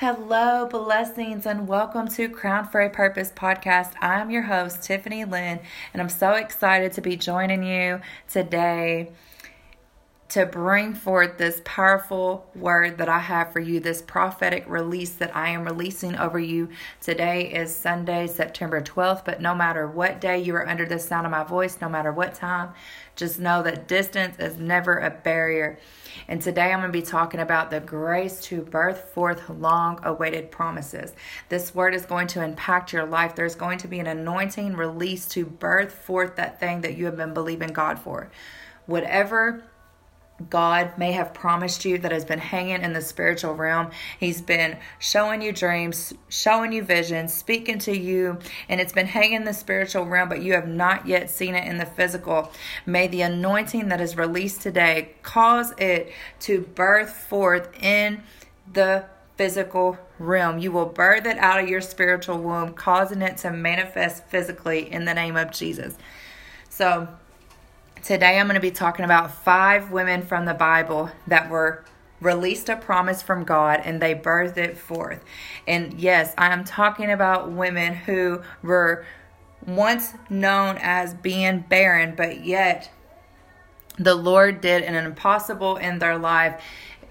Hello, blessings, and welcome to Crown for a Purpose podcast. I'm your host, Tiffany Lynn, and I'm so excited to be joining you today to bring forth this powerful word that I have for you, this prophetic release that I am releasing over you. Today is Sunday, September 12th, but no matter what day you are under the sound of my voice, no matter what time, just know that distance is never a barrier. And today I'm going to be talking about the grace to birth forth long awaited promises. This word is going to impact your life. There's going to be an anointing release to birth forth that thing that you have been believing God for. Whatever God may have promised you that has been hanging in the spiritual realm. He's been showing you dreams, showing you visions, speaking to you, and it's been hanging in the spiritual realm, but you have not yet seen it in the physical. May the anointing that is released today cause it to birth forth in the physical realm. You will birth it out of your spiritual womb, causing it to manifest physically in the name of Jesus. So, Today I'm going to be talking about five women from the Bible that were released a promise from God and they birthed it forth. And yes, I am talking about women who were once known as being barren, but yet the Lord did an impossible in their life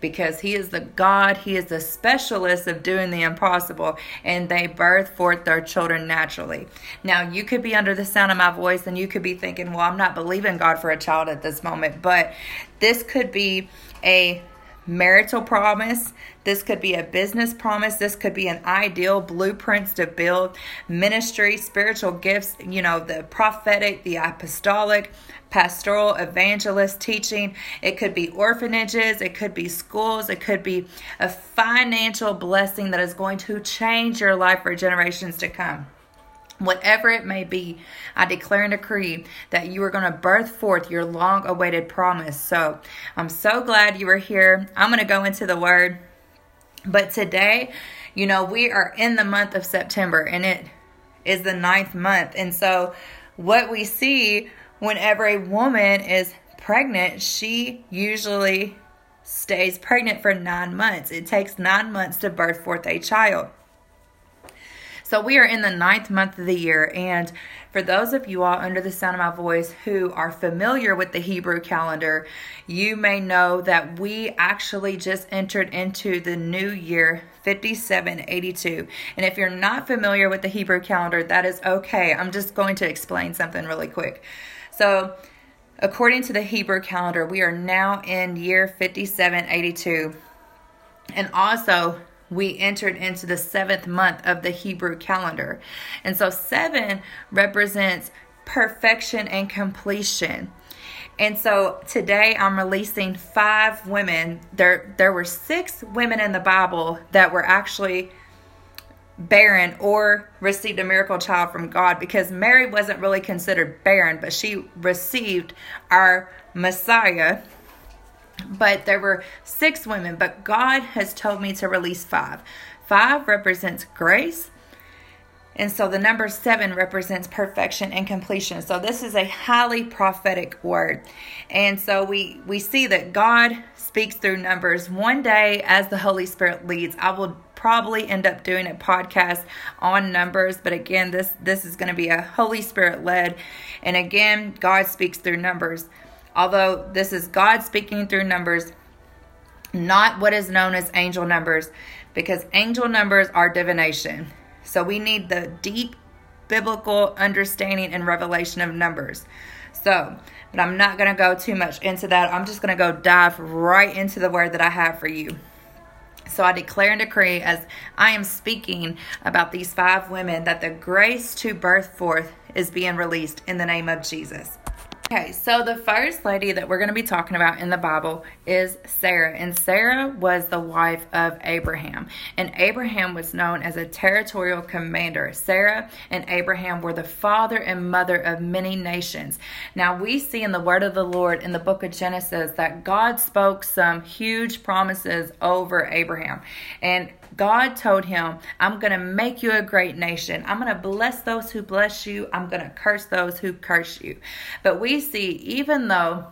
because he is the God, he is the specialist of doing the impossible, and they birth forth their children naturally. Now, you could be under the sound of my voice and you could be thinking, well, I'm not believing God for a child at this moment, but this could be a marital promise. This could be a business promise. This could be an ideal blueprints to build ministry, spiritual gifts, you know, the prophetic, the apostolic, pastoral, evangelist teaching. It could be orphanages, it could be schools, it could be a financial blessing that is going to change your life for generations to come. Whatever it may be, I declare and decree that you are going to birth forth your long awaited promise. So I'm so glad you are here. I'm going to go into the word. But today, you know, we are in the month of September and it is the ninth month. And so what we see whenever a woman is pregnant, she usually stays pregnant for nine months. It takes nine months to birth forth a child. So we are in the ninth month of the year, and for those of you all under the sound of my voice who are familiar with the Hebrew calendar, you may know that we actually just entered into the new year 5782. And if you're not familiar with the Hebrew calendar, that is okay. I'm just going to explain something really quick. So, according to the Hebrew calendar, we are now in year 5782. And also, we entered into the seventh month of the Hebrew calendar. And so, seven represents perfection and completion. And so today I'm releasing five women. There there were six women in the Bible that were actually barren or received a miracle child from God because Mary wasn't really considered barren, but she received our Messiah but there were six women, but God has told me to release five. Five represents grace. And so the number seven represents perfection and completion. So this is a highly prophetic word. And so we, we see that God speaks through numbers. One day, as the Holy Spirit leads, I will probably end up doing a podcast on numbers. But again, this, this is going to be a Holy Spirit led. And again, God speaks through numbers although this is God speaking through numbers, not what is known as angel numbers, because angel numbers are divination. So we need the deep biblical understanding and revelation of numbers. So, but I'm not going to go too much into that. I'm just going to go dive right into the word that I have for you. So I declare and decree as I am speaking about these five women that the grace to birth forth is being released in the name of Jesus. Okay, so the first lady that we're going to be talking about in the Bible is Sarah. And Sarah was the wife of Abraham. And Abraham was known as a territorial commander. Sarah and Abraham were the father and mother of many nations. Now, we see in the word of the Lord in the book of Genesis that God spoke some huge promises over Abraham. And God told him, I'm going to make you a great nation. I'm going to bless those who bless you. I'm going to curse those who curse you. But we see, even though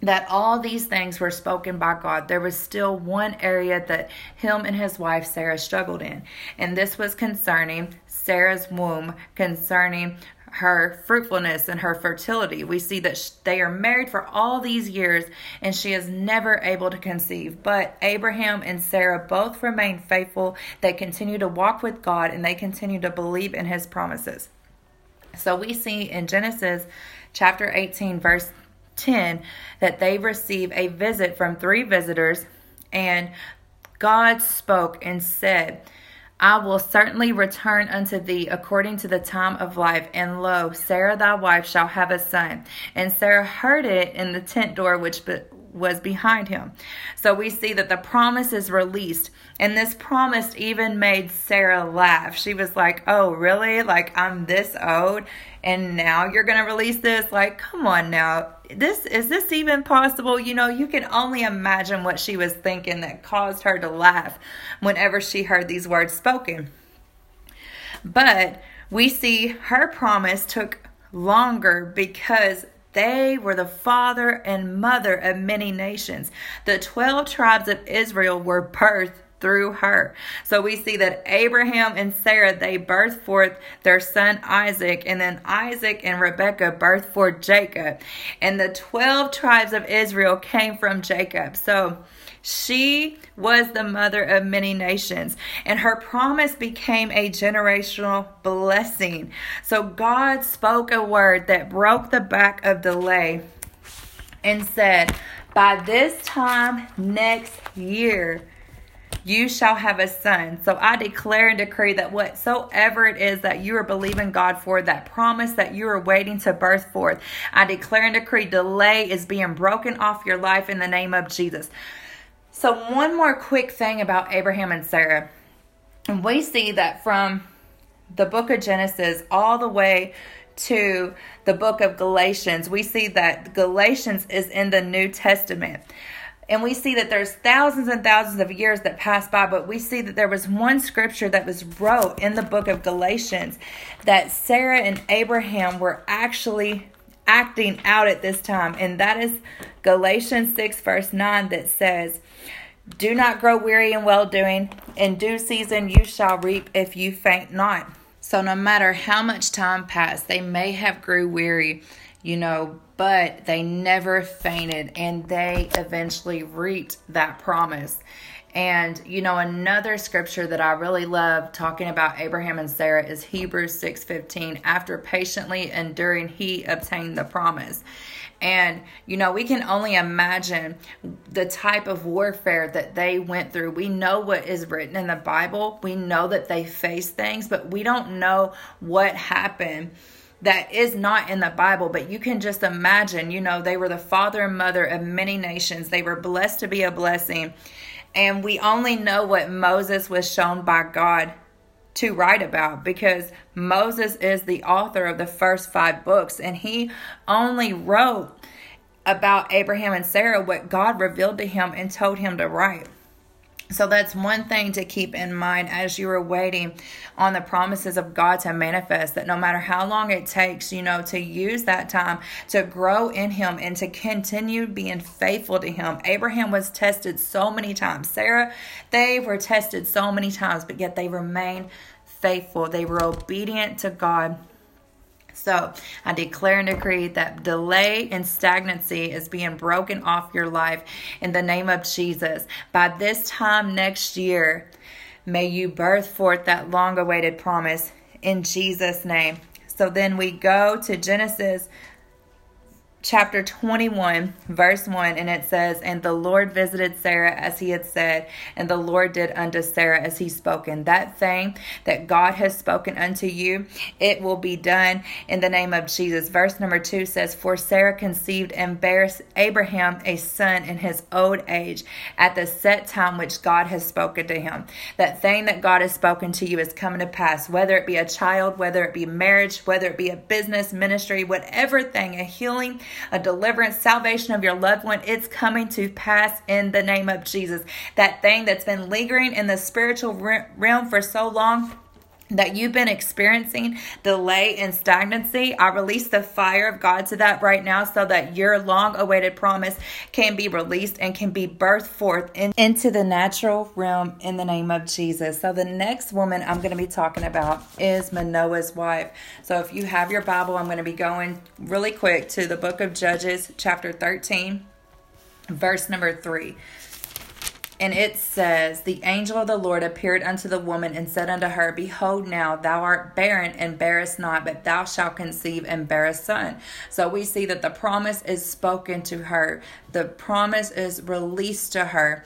that all these things were spoken by God, there was still one area that him and his wife Sarah struggled in. And this was concerning Sarah's womb, concerning her fruitfulness and her fertility. We see that they are married for all these years and she is never able to conceive. But Abraham and Sarah both remain faithful. They continue to walk with God and they continue to believe in his promises. So we see in Genesis chapter 18, verse 10 that they receive a visit from three visitors, and God spoke and said, I will certainly return unto thee according to the time of life. And lo, Sarah thy wife shall have a son. And Sarah heard it in the tent door which was behind him. So we see that the promise is released. And this promise even made Sarah laugh. She was like, Oh, really? Like, I'm this old? and now you're going to release this like come on now this is this even possible you know you can only imagine what she was thinking that caused her to laugh whenever she heard these words spoken but we see her promise took longer because they were the father and mother of many nations. The 12 tribes of Israel were birthed through her. So we see that Abraham and Sarah, they birthed forth their son Isaac, and then Isaac and Rebekah birthed forth Jacob. And the 12 tribes of Israel came from Jacob. So she was the mother of many nations, and her promise became a generational blessing. So God spoke a word that broke the back of delay and said, By this time next year, you shall have a son. So I declare and decree that whatsoever it is that you are believing God for, that promise that you are waiting to birth forth, I declare and decree delay is being broken off your life in the name of Jesus. So, one more quick thing about Abraham and Sarah. We see that from the book of Genesis all the way to the book of Galatians, we see that Galatians is in the New Testament and we see that there's thousands and thousands of years that pass by but we see that there was one scripture that was wrote in the book of galatians that sarah and abraham were actually acting out at this time and that is galatians 6 verse 9 that says do not grow weary in well doing in due season you shall reap if you faint not so no matter how much time passed they may have grew weary you know but they never fainted and they eventually reaped that promise. And you know another scripture that I really love talking about Abraham and Sarah is Hebrews 6:15 after patiently enduring he obtained the promise. And you know we can only imagine the type of warfare that they went through. We know what is written in the Bible. We know that they faced things, but we don't know what happened that is not in the Bible, but you can just imagine, you know, they were the father and mother of many nations. They were blessed to be a blessing. And we only know what Moses was shown by God to write about because Moses is the author of the first five books and he only wrote about Abraham and Sarah what God revealed to him and told him to write. So that's one thing to keep in mind as you are waiting on the promises of God to manifest that no matter how long it takes, you know, to use that time to grow in Him and to continue being faithful to Him. Abraham was tested so many times. Sarah, they were tested so many times, but yet they remained faithful. They were obedient to God so I declare and decree that delay and stagnancy is being broken off your life in the name of Jesus. By this time next year, may you birth forth that long awaited promise in Jesus' name. So then we go to Genesis chapter 21, verse 1, and it says, And the Lord visited Sarah as he had said, and the Lord did unto Sarah as he spoken. That thing that God has spoken unto you, it will be done in the name of Jesus. Verse number 2 says, For Sarah conceived and bare Abraham a son in his old age at the set time which God has spoken to him. That thing that God has spoken to you is coming to pass, whether it be a child, whether it be marriage, whether it be a business, ministry, whatever thing, a healing a deliverance, salvation of your loved one. It's coming to pass in the name of Jesus. That thing that's been lingering in the spiritual realm for so long that you've been experiencing delay and stagnancy, I release the fire of God to that right now so that your long awaited promise can be released and can be birthed forth in, into the natural realm in the name of Jesus. So, the next woman I'm going to be talking about is Manoah's wife. So, if you have your Bible, I'm going to be going really quick to the book of Judges, chapter 13, verse number 3. And it says, The angel of the Lord appeared unto the woman and said unto her, Behold, now thou art barren and bearest not, but thou shalt conceive and bear a son. So we see that the promise is spoken to her, the promise is released to her.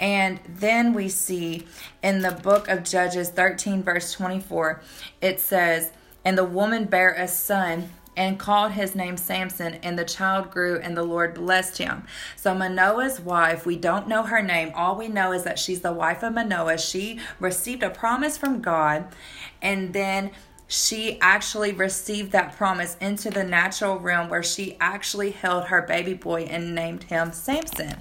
And then we see in the book of Judges 13, verse 24, it says, And the woman bare a son and called his name Samson, and the child grew, and the Lord blessed him. So, Manoah's wife, we don't know her name. All we know is that she's the wife of Manoah. She received a promise from God, and then she actually received that promise into the natural realm where she actually held her baby boy and named him Samson.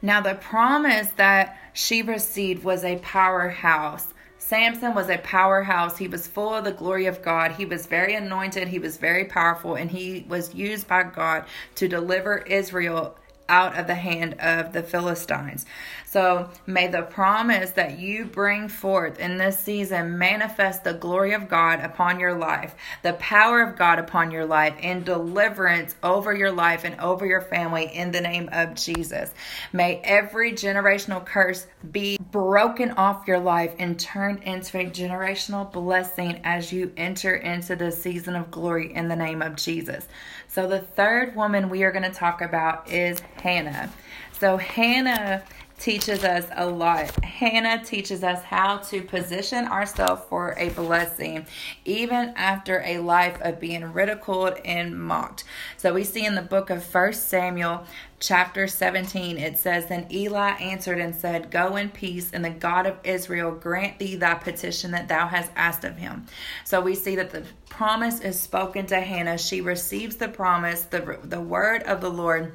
Now, the promise that she received was a powerhouse. Samson was a powerhouse. He was full of the glory of God. He was very anointed. He was very powerful, and he was used by God to deliver Israel out of the hand of the Philistines. So may the promise that you bring forth in this season manifest the glory of God upon your life, the power of God upon your life, and deliverance over your life and over your family in the name of Jesus. May every generational curse be broken off your life and turned into a generational blessing as you enter into the season of glory in the name of Jesus. So, the third woman we are going to talk about is Hannah. So, Hannah teaches us a lot. Hannah teaches us how to position ourselves for a blessing, even after a life of being ridiculed and mocked. So we see in the book of First Samuel, chapter 17, it says, Then Eli answered and said, Go in peace, and the God of Israel grant thee thy petition that thou hast asked of him. So we see that the promise is spoken to Hannah. She receives the promise, the, the word of the Lord.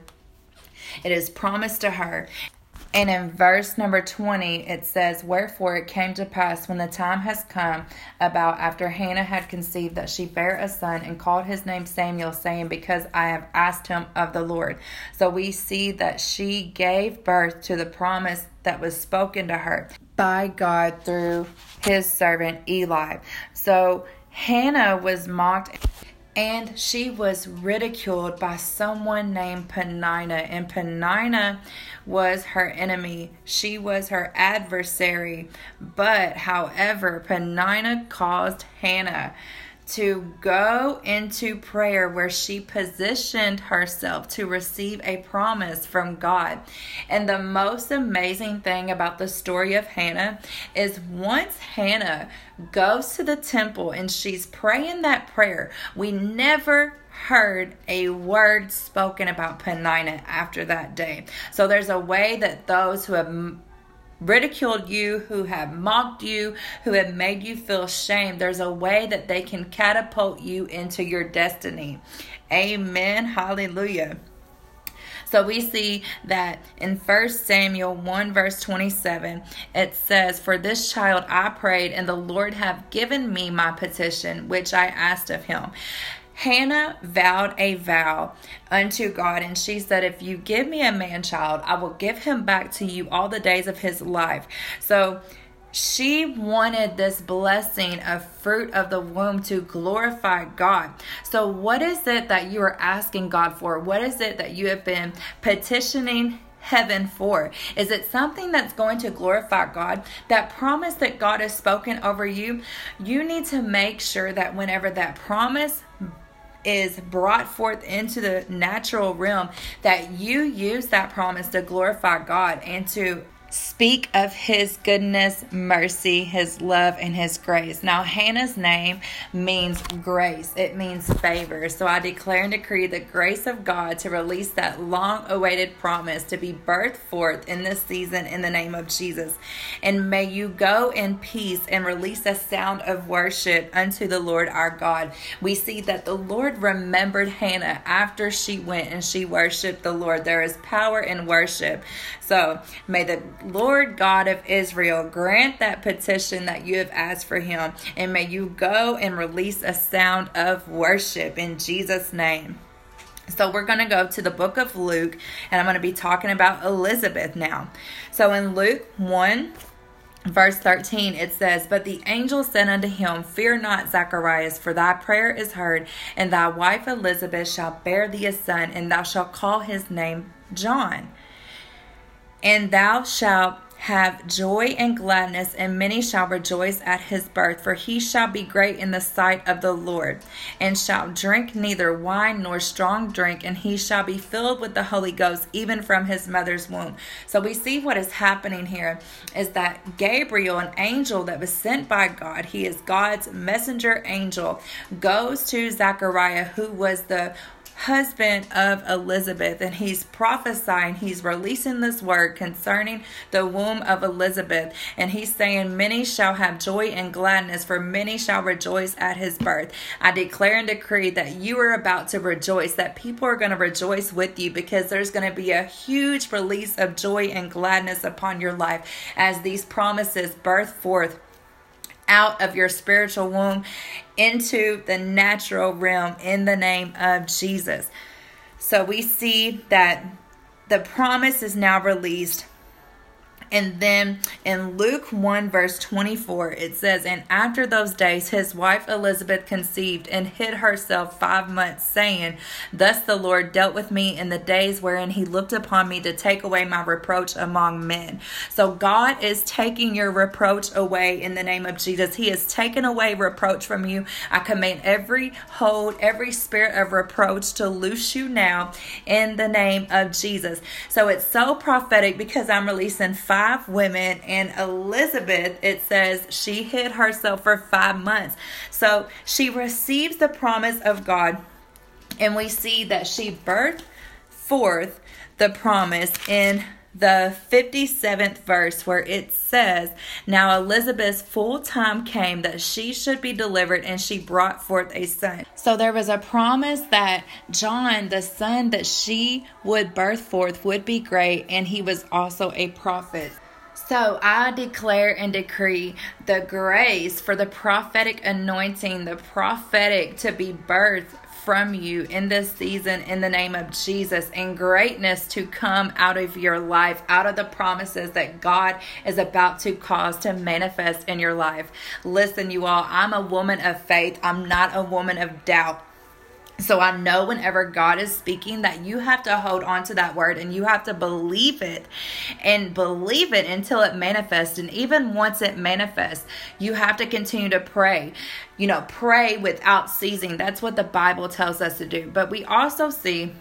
It is promised to her. And in verse number 20, it says, Wherefore it came to pass when the time has come about after Hannah had conceived that she bare a son and called his name Samuel, saying, Because I have asked him of the Lord. So we see that she gave birth to the promise that was spoken to her by God through his servant Eli. So Hannah was mocked and she was ridiculed by someone named Peninnah. And Peninnah was her enemy, she was her adversary. But, however, Peninnah caused Hannah to go into prayer where she positioned herself to receive a promise from God. And the most amazing thing about the story of Hannah is once Hannah goes to the temple and she's praying that prayer, we never heard a word spoken about Peninnah after that day. So there's a way that those who have ridiculed you, who have mocked you, who have made you feel shame, there's a way that they can catapult you into your destiny. Amen. Hallelujah. So we see that in 1 Samuel 1 verse 27, it says, For this child I prayed, and the Lord have given me my petition, which I asked of him. Hannah vowed a vow unto God, and she said, If you give me a man child, I will give him back to you all the days of his life. So she wanted this blessing of fruit of the womb to glorify God. So, what is it that you are asking God for? What is it that you have been petitioning heaven for? Is it something that's going to glorify God? That promise that God has spoken over you, you need to make sure that whenever that promise is brought forth into the natural realm, that you use that promise to glorify God and to speak of his goodness, mercy, his love, and his grace. Now, Hannah's name means grace, it means favor. So I declare and decree the grace of God to release that long awaited promise to be birthed forth in this season in the name of Jesus. And may you go in peace and release a sound of worship unto the Lord our God. We see that the Lord remembered Hannah after she went and she worshiped the Lord. There is power in worship. So may the Lord God of Israel grant that petition that you have asked for him, and may you go and release a sound of worship in Jesus' name. So, we're going to go to the book of Luke, and I'm going to be talking about Elizabeth now. So, in Luke 1, verse 13 it says but the angel said unto him fear not zacharias for thy prayer is heard and thy wife elizabeth shall bear thee a son and thou shalt call his name john and thou shalt have joy and gladness, and many shall rejoice at his birth, for he shall be great in the sight of the Lord, and shall drink neither wine nor strong drink, and he shall be filled with the Holy Ghost even from his mother's womb. So we see what is happening here is that Gabriel, an angel that was sent by God, he is God's messenger angel, goes to Zechariah, who was the husband of Elizabeth, and he's prophesying, he's releasing this word concerning the womb of Elizabeth, and he's saying, Many shall have joy and gladness, for many shall rejoice at his birth. I declare and decree that you are about to rejoice, that people are going to rejoice with you because there's going to be a huge release of joy and gladness upon your life as these promises birth forth out of your spiritual womb into the natural realm in the name of Jesus. So we see that the promise is now released and then in Luke 1, verse 24, it says, And after those days his wife Elizabeth conceived and hid herself five months, saying, Thus the Lord dealt with me in the days wherein he looked upon me to take away my reproach among men. So God is taking your reproach away in the name of Jesus. He has taken away reproach from you. I command every hold, every spirit of reproach to loose you now in the name of Jesus. So it's so prophetic because I'm releasing five five women, and Elizabeth, it says she hid herself for five months. So she receives the promise of God, and we see that she birthed forth the promise in the 57th verse where it says, Now Elizabeth's full time came that she should be delivered, and she brought forth a son. So there was a promise that John, the son that she would birth forth, would be great, and he was also a prophet. So I declare and decree the grace for the prophetic anointing, the prophetic to be birthed from you in this season in the name of Jesus and greatness to come out of your life, out of the promises that God is about to cause to manifest in your life. Listen, you all, I'm a woman of faith, I'm not a woman of doubt. So I know whenever God is speaking that you have to hold on to that word and you have to believe it and believe it until it manifests. And even once it manifests, you have to continue to pray. You know, pray without ceasing. That's what the Bible tells us to do. But we also see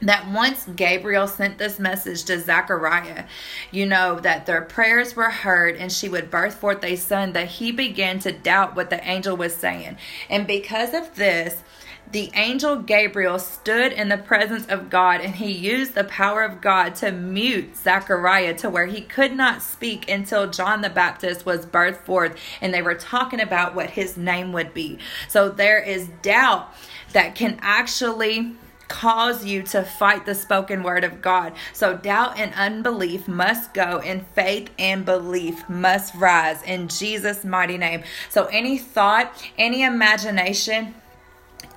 that once Gabriel sent this message to Zechariah, you know, that their prayers were heard and she would birth forth a son, that he began to doubt what the angel was saying. And because of this, the angel Gabriel stood in the presence of God and he used the power of God to mute Zechariah to where he could not speak until John the Baptist was birthed forth and they were talking about what his name would be. So there is doubt that can actually cause you to fight the spoken word of God. So doubt and unbelief must go, and faith and belief must rise in Jesus' mighty name. So any thought, any imagination,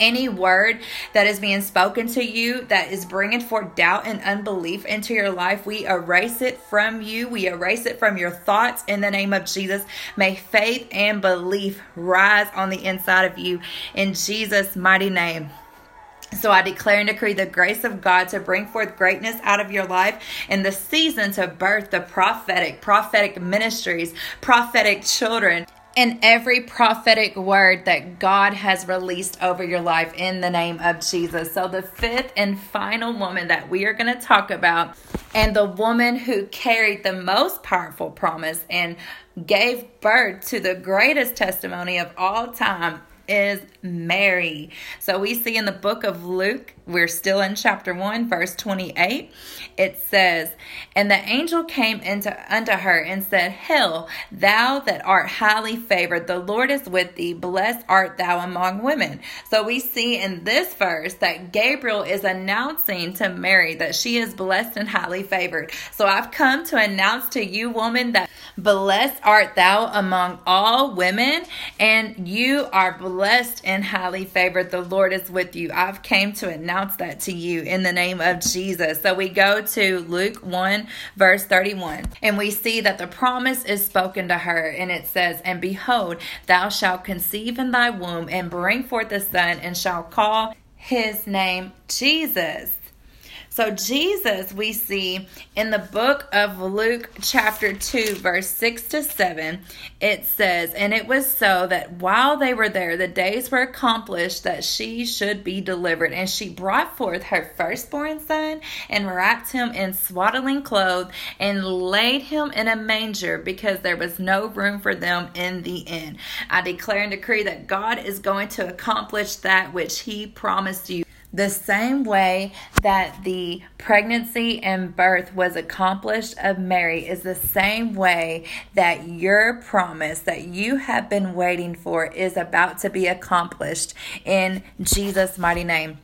any word that is being spoken to you that is bringing forth doubt and unbelief into your life, we erase it from you. We erase it from your thoughts in the name of Jesus. May faith and belief rise on the inside of you in Jesus' mighty name. So I declare and decree the grace of God to bring forth greatness out of your life and the season to birth the prophetic, prophetic ministries, prophetic children and every prophetic word that God has released over your life in the name of Jesus. So, the fifth and final woman that we are going to talk about, and the woman who carried the most powerful promise and gave birth to the greatest testimony of all time is Mary. So we see in the book of Luke, we're still in chapter 1, verse 28. It says, And the angel came into unto her and said, Hail, thou that art highly favored, the Lord is with thee, blessed art thou among women. So we see in this verse that Gabriel is announcing to Mary that she is blessed and highly favored. So I've come to announce to you, woman, that blessed art thou among all women, and you are blessed and highly favored. The Lord is with you. I've came to announce that to you in the name of Jesus. So we go to Luke 1, verse 31, and we see that the promise is spoken to her, and it says, And behold, thou shalt conceive in thy womb and bring forth a son, and shall call his name Jesus. So, Jesus, we see in the book of Luke, chapter 2, verse 6 to 7, it says, And it was so that while they were there, the days were accomplished that she should be delivered. And she brought forth her firstborn son and wrapped him in swaddling clothes and laid him in a manger because there was no room for them in the inn. I declare and decree that God is going to accomplish that which he promised you the same way that the pregnancy and birth was accomplished of Mary is the same way that your promise that you have been waiting for is about to be accomplished in Jesus' mighty name.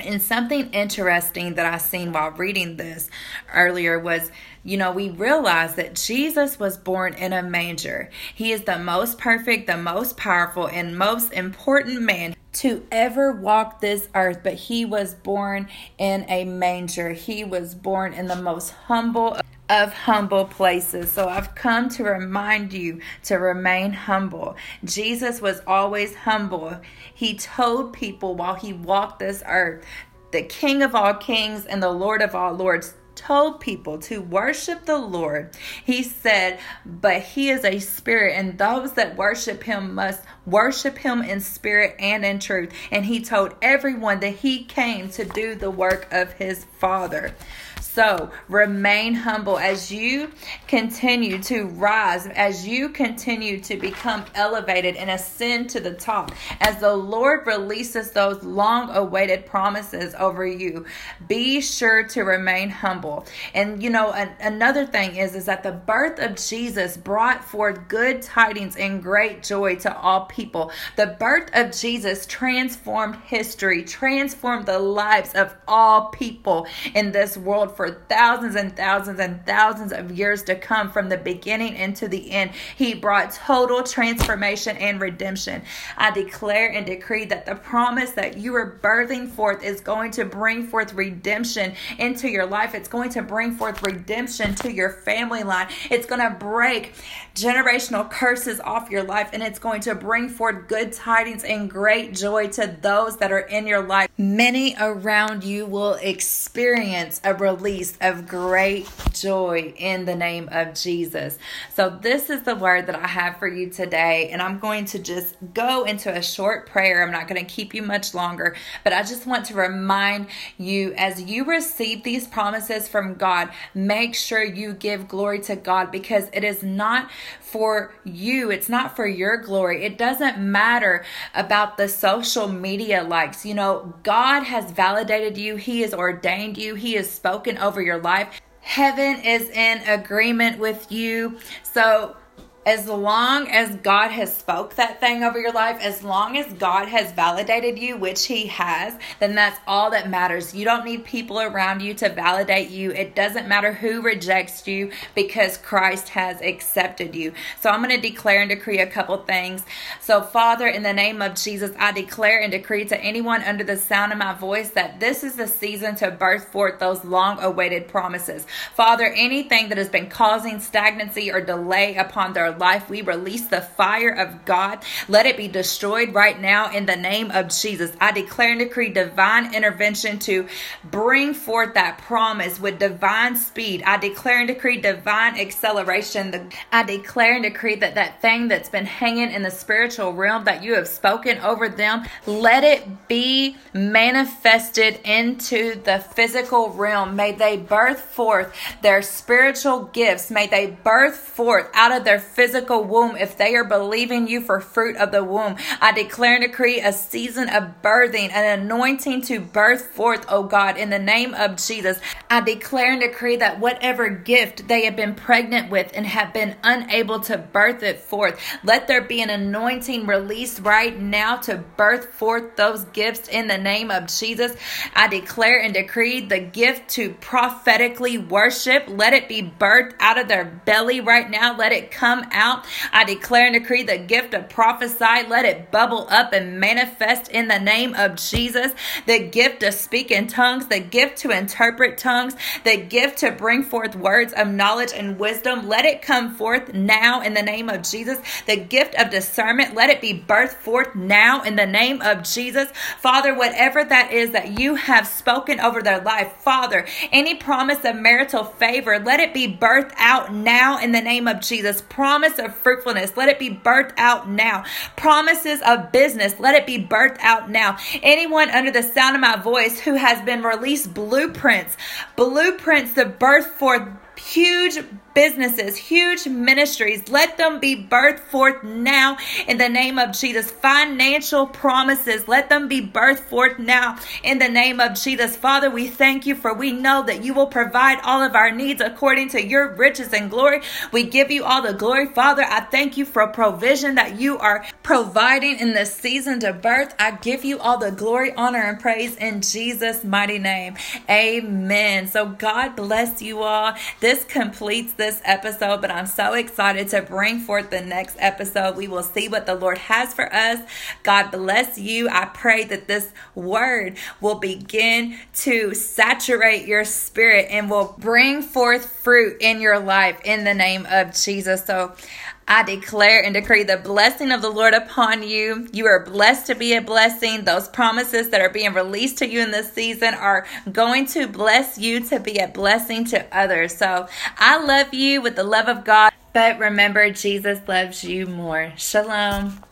And something interesting that I seen while reading this earlier was, you know, we realized that Jesus was born in a manger. He is the most perfect, the most powerful, and most important man to ever walk this earth, but he was born in a manger. He was born in the most humble of humble places. So I've come to remind you to remain humble. Jesus was always humble. He told people while he walked this earth, the King of all kings and the Lord of all lords told people to worship the Lord, he said, But he is a spirit, and those that worship him must worship him in spirit and in truth. And he told everyone that he came to do the work of his Father. So remain humble as you continue to rise, as you continue to become elevated and ascend to the top, as the Lord releases those long awaited promises over you. Be sure to remain humble. And you know, an, another thing is, is that the birth of Jesus brought forth good tidings and great joy to all people. The birth of Jesus transformed history, transformed the lives of all people in this world for for thousands and thousands and thousands of years to come from the beginning into the end. He brought total transformation and redemption. I declare and decree that the promise that you are birthing forth is going to bring forth redemption into your life. It's going to bring forth redemption to your family line. It's going to break generational curses off your life and it's going to bring forth good tidings and great joy to those that are in your life. Many around you will experience a release release of great joy in the name of Jesus. So, this is the word that I have for you today, and I'm going to just go into a short prayer. I'm not going to keep you much longer, but I just want to remind you as you receive these promises from God, make sure you give glory to God because it is not for you, it's not for your glory. It doesn't matter about the social media likes. You know, God has validated you, He has ordained you, He has spoken over your life. Heaven is in agreement with you. So, as long as God has spoke that thing over your life, as long as God has validated you, which he has, then that's all that matters. You don't need people around you to validate you. It doesn't matter who rejects you because Christ has accepted you. So I'm going to declare and decree a couple things. So Father, in the name of Jesus, I declare and decree to anyone under the sound of my voice that this is the season to birth forth those long awaited promises. Father, anything that has been causing stagnancy or delay upon their life. We release the fire of God. Let it be destroyed right now in the name of Jesus. I declare and decree divine intervention to bring forth that promise with divine speed. I declare and decree divine acceleration. I declare and decree that that thing that's been hanging in the spiritual realm that you have spoken over them, let it be manifested into the physical realm. May they birth forth their spiritual gifts. May they birth forth out of their physical physical womb, if they are believing you for fruit of the womb, I declare and decree a season of birthing, an anointing to birth forth, oh God, in the name of Jesus. I declare and decree that whatever gift they have been pregnant with and have been unable to birth it forth, let there be an anointing released right now to birth forth those gifts in the name of Jesus. I declare and decree the gift to prophetically worship, let it be birthed out of their belly right now. Let it come out. I declare and decree the gift of prophesy, let it bubble up and manifest in the name of Jesus. The gift to speak in tongues, the gift to interpret tongues, the gift to bring forth words of knowledge and wisdom, let it come forth now in the name of Jesus. The gift of discernment, let it be birthed forth now in the name of Jesus. Father, whatever that is that you have spoken over their life, Father, any promise of marital favor, let it be birthed out now in the name of Jesus. Promise of fruitfulness, let it be birthed out now. Promises of business, let it be birthed out now. Anyone under the sound of my voice who has been released blueprints, blueprints to birth forth huge businesses, huge ministries. Let them be birthed forth now in the name of Jesus. Financial promises, let them be birthed forth now in the name of Jesus. Father, we thank you for we know that you will provide all of our needs according to your riches and glory. We give you all the glory. Father, I thank you for provision that you are providing in this season to birth. I give you all the glory, honor, and praise in Jesus' mighty name. Amen. So God bless you all. This completes the this episode, but I'm so excited to bring forth the next episode. We will see what the Lord has for us. God bless you. I pray that this word will begin to saturate your spirit and will bring forth fruit in your life in the name of Jesus. So, I declare and decree the blessing of the Lord upon you. You are blessed to be a blessing. Those promises that are being released to you in this season are going to bless you to be a blessing to others. So I love you with the love of God. But remember, Jesus loves you more. Shalom.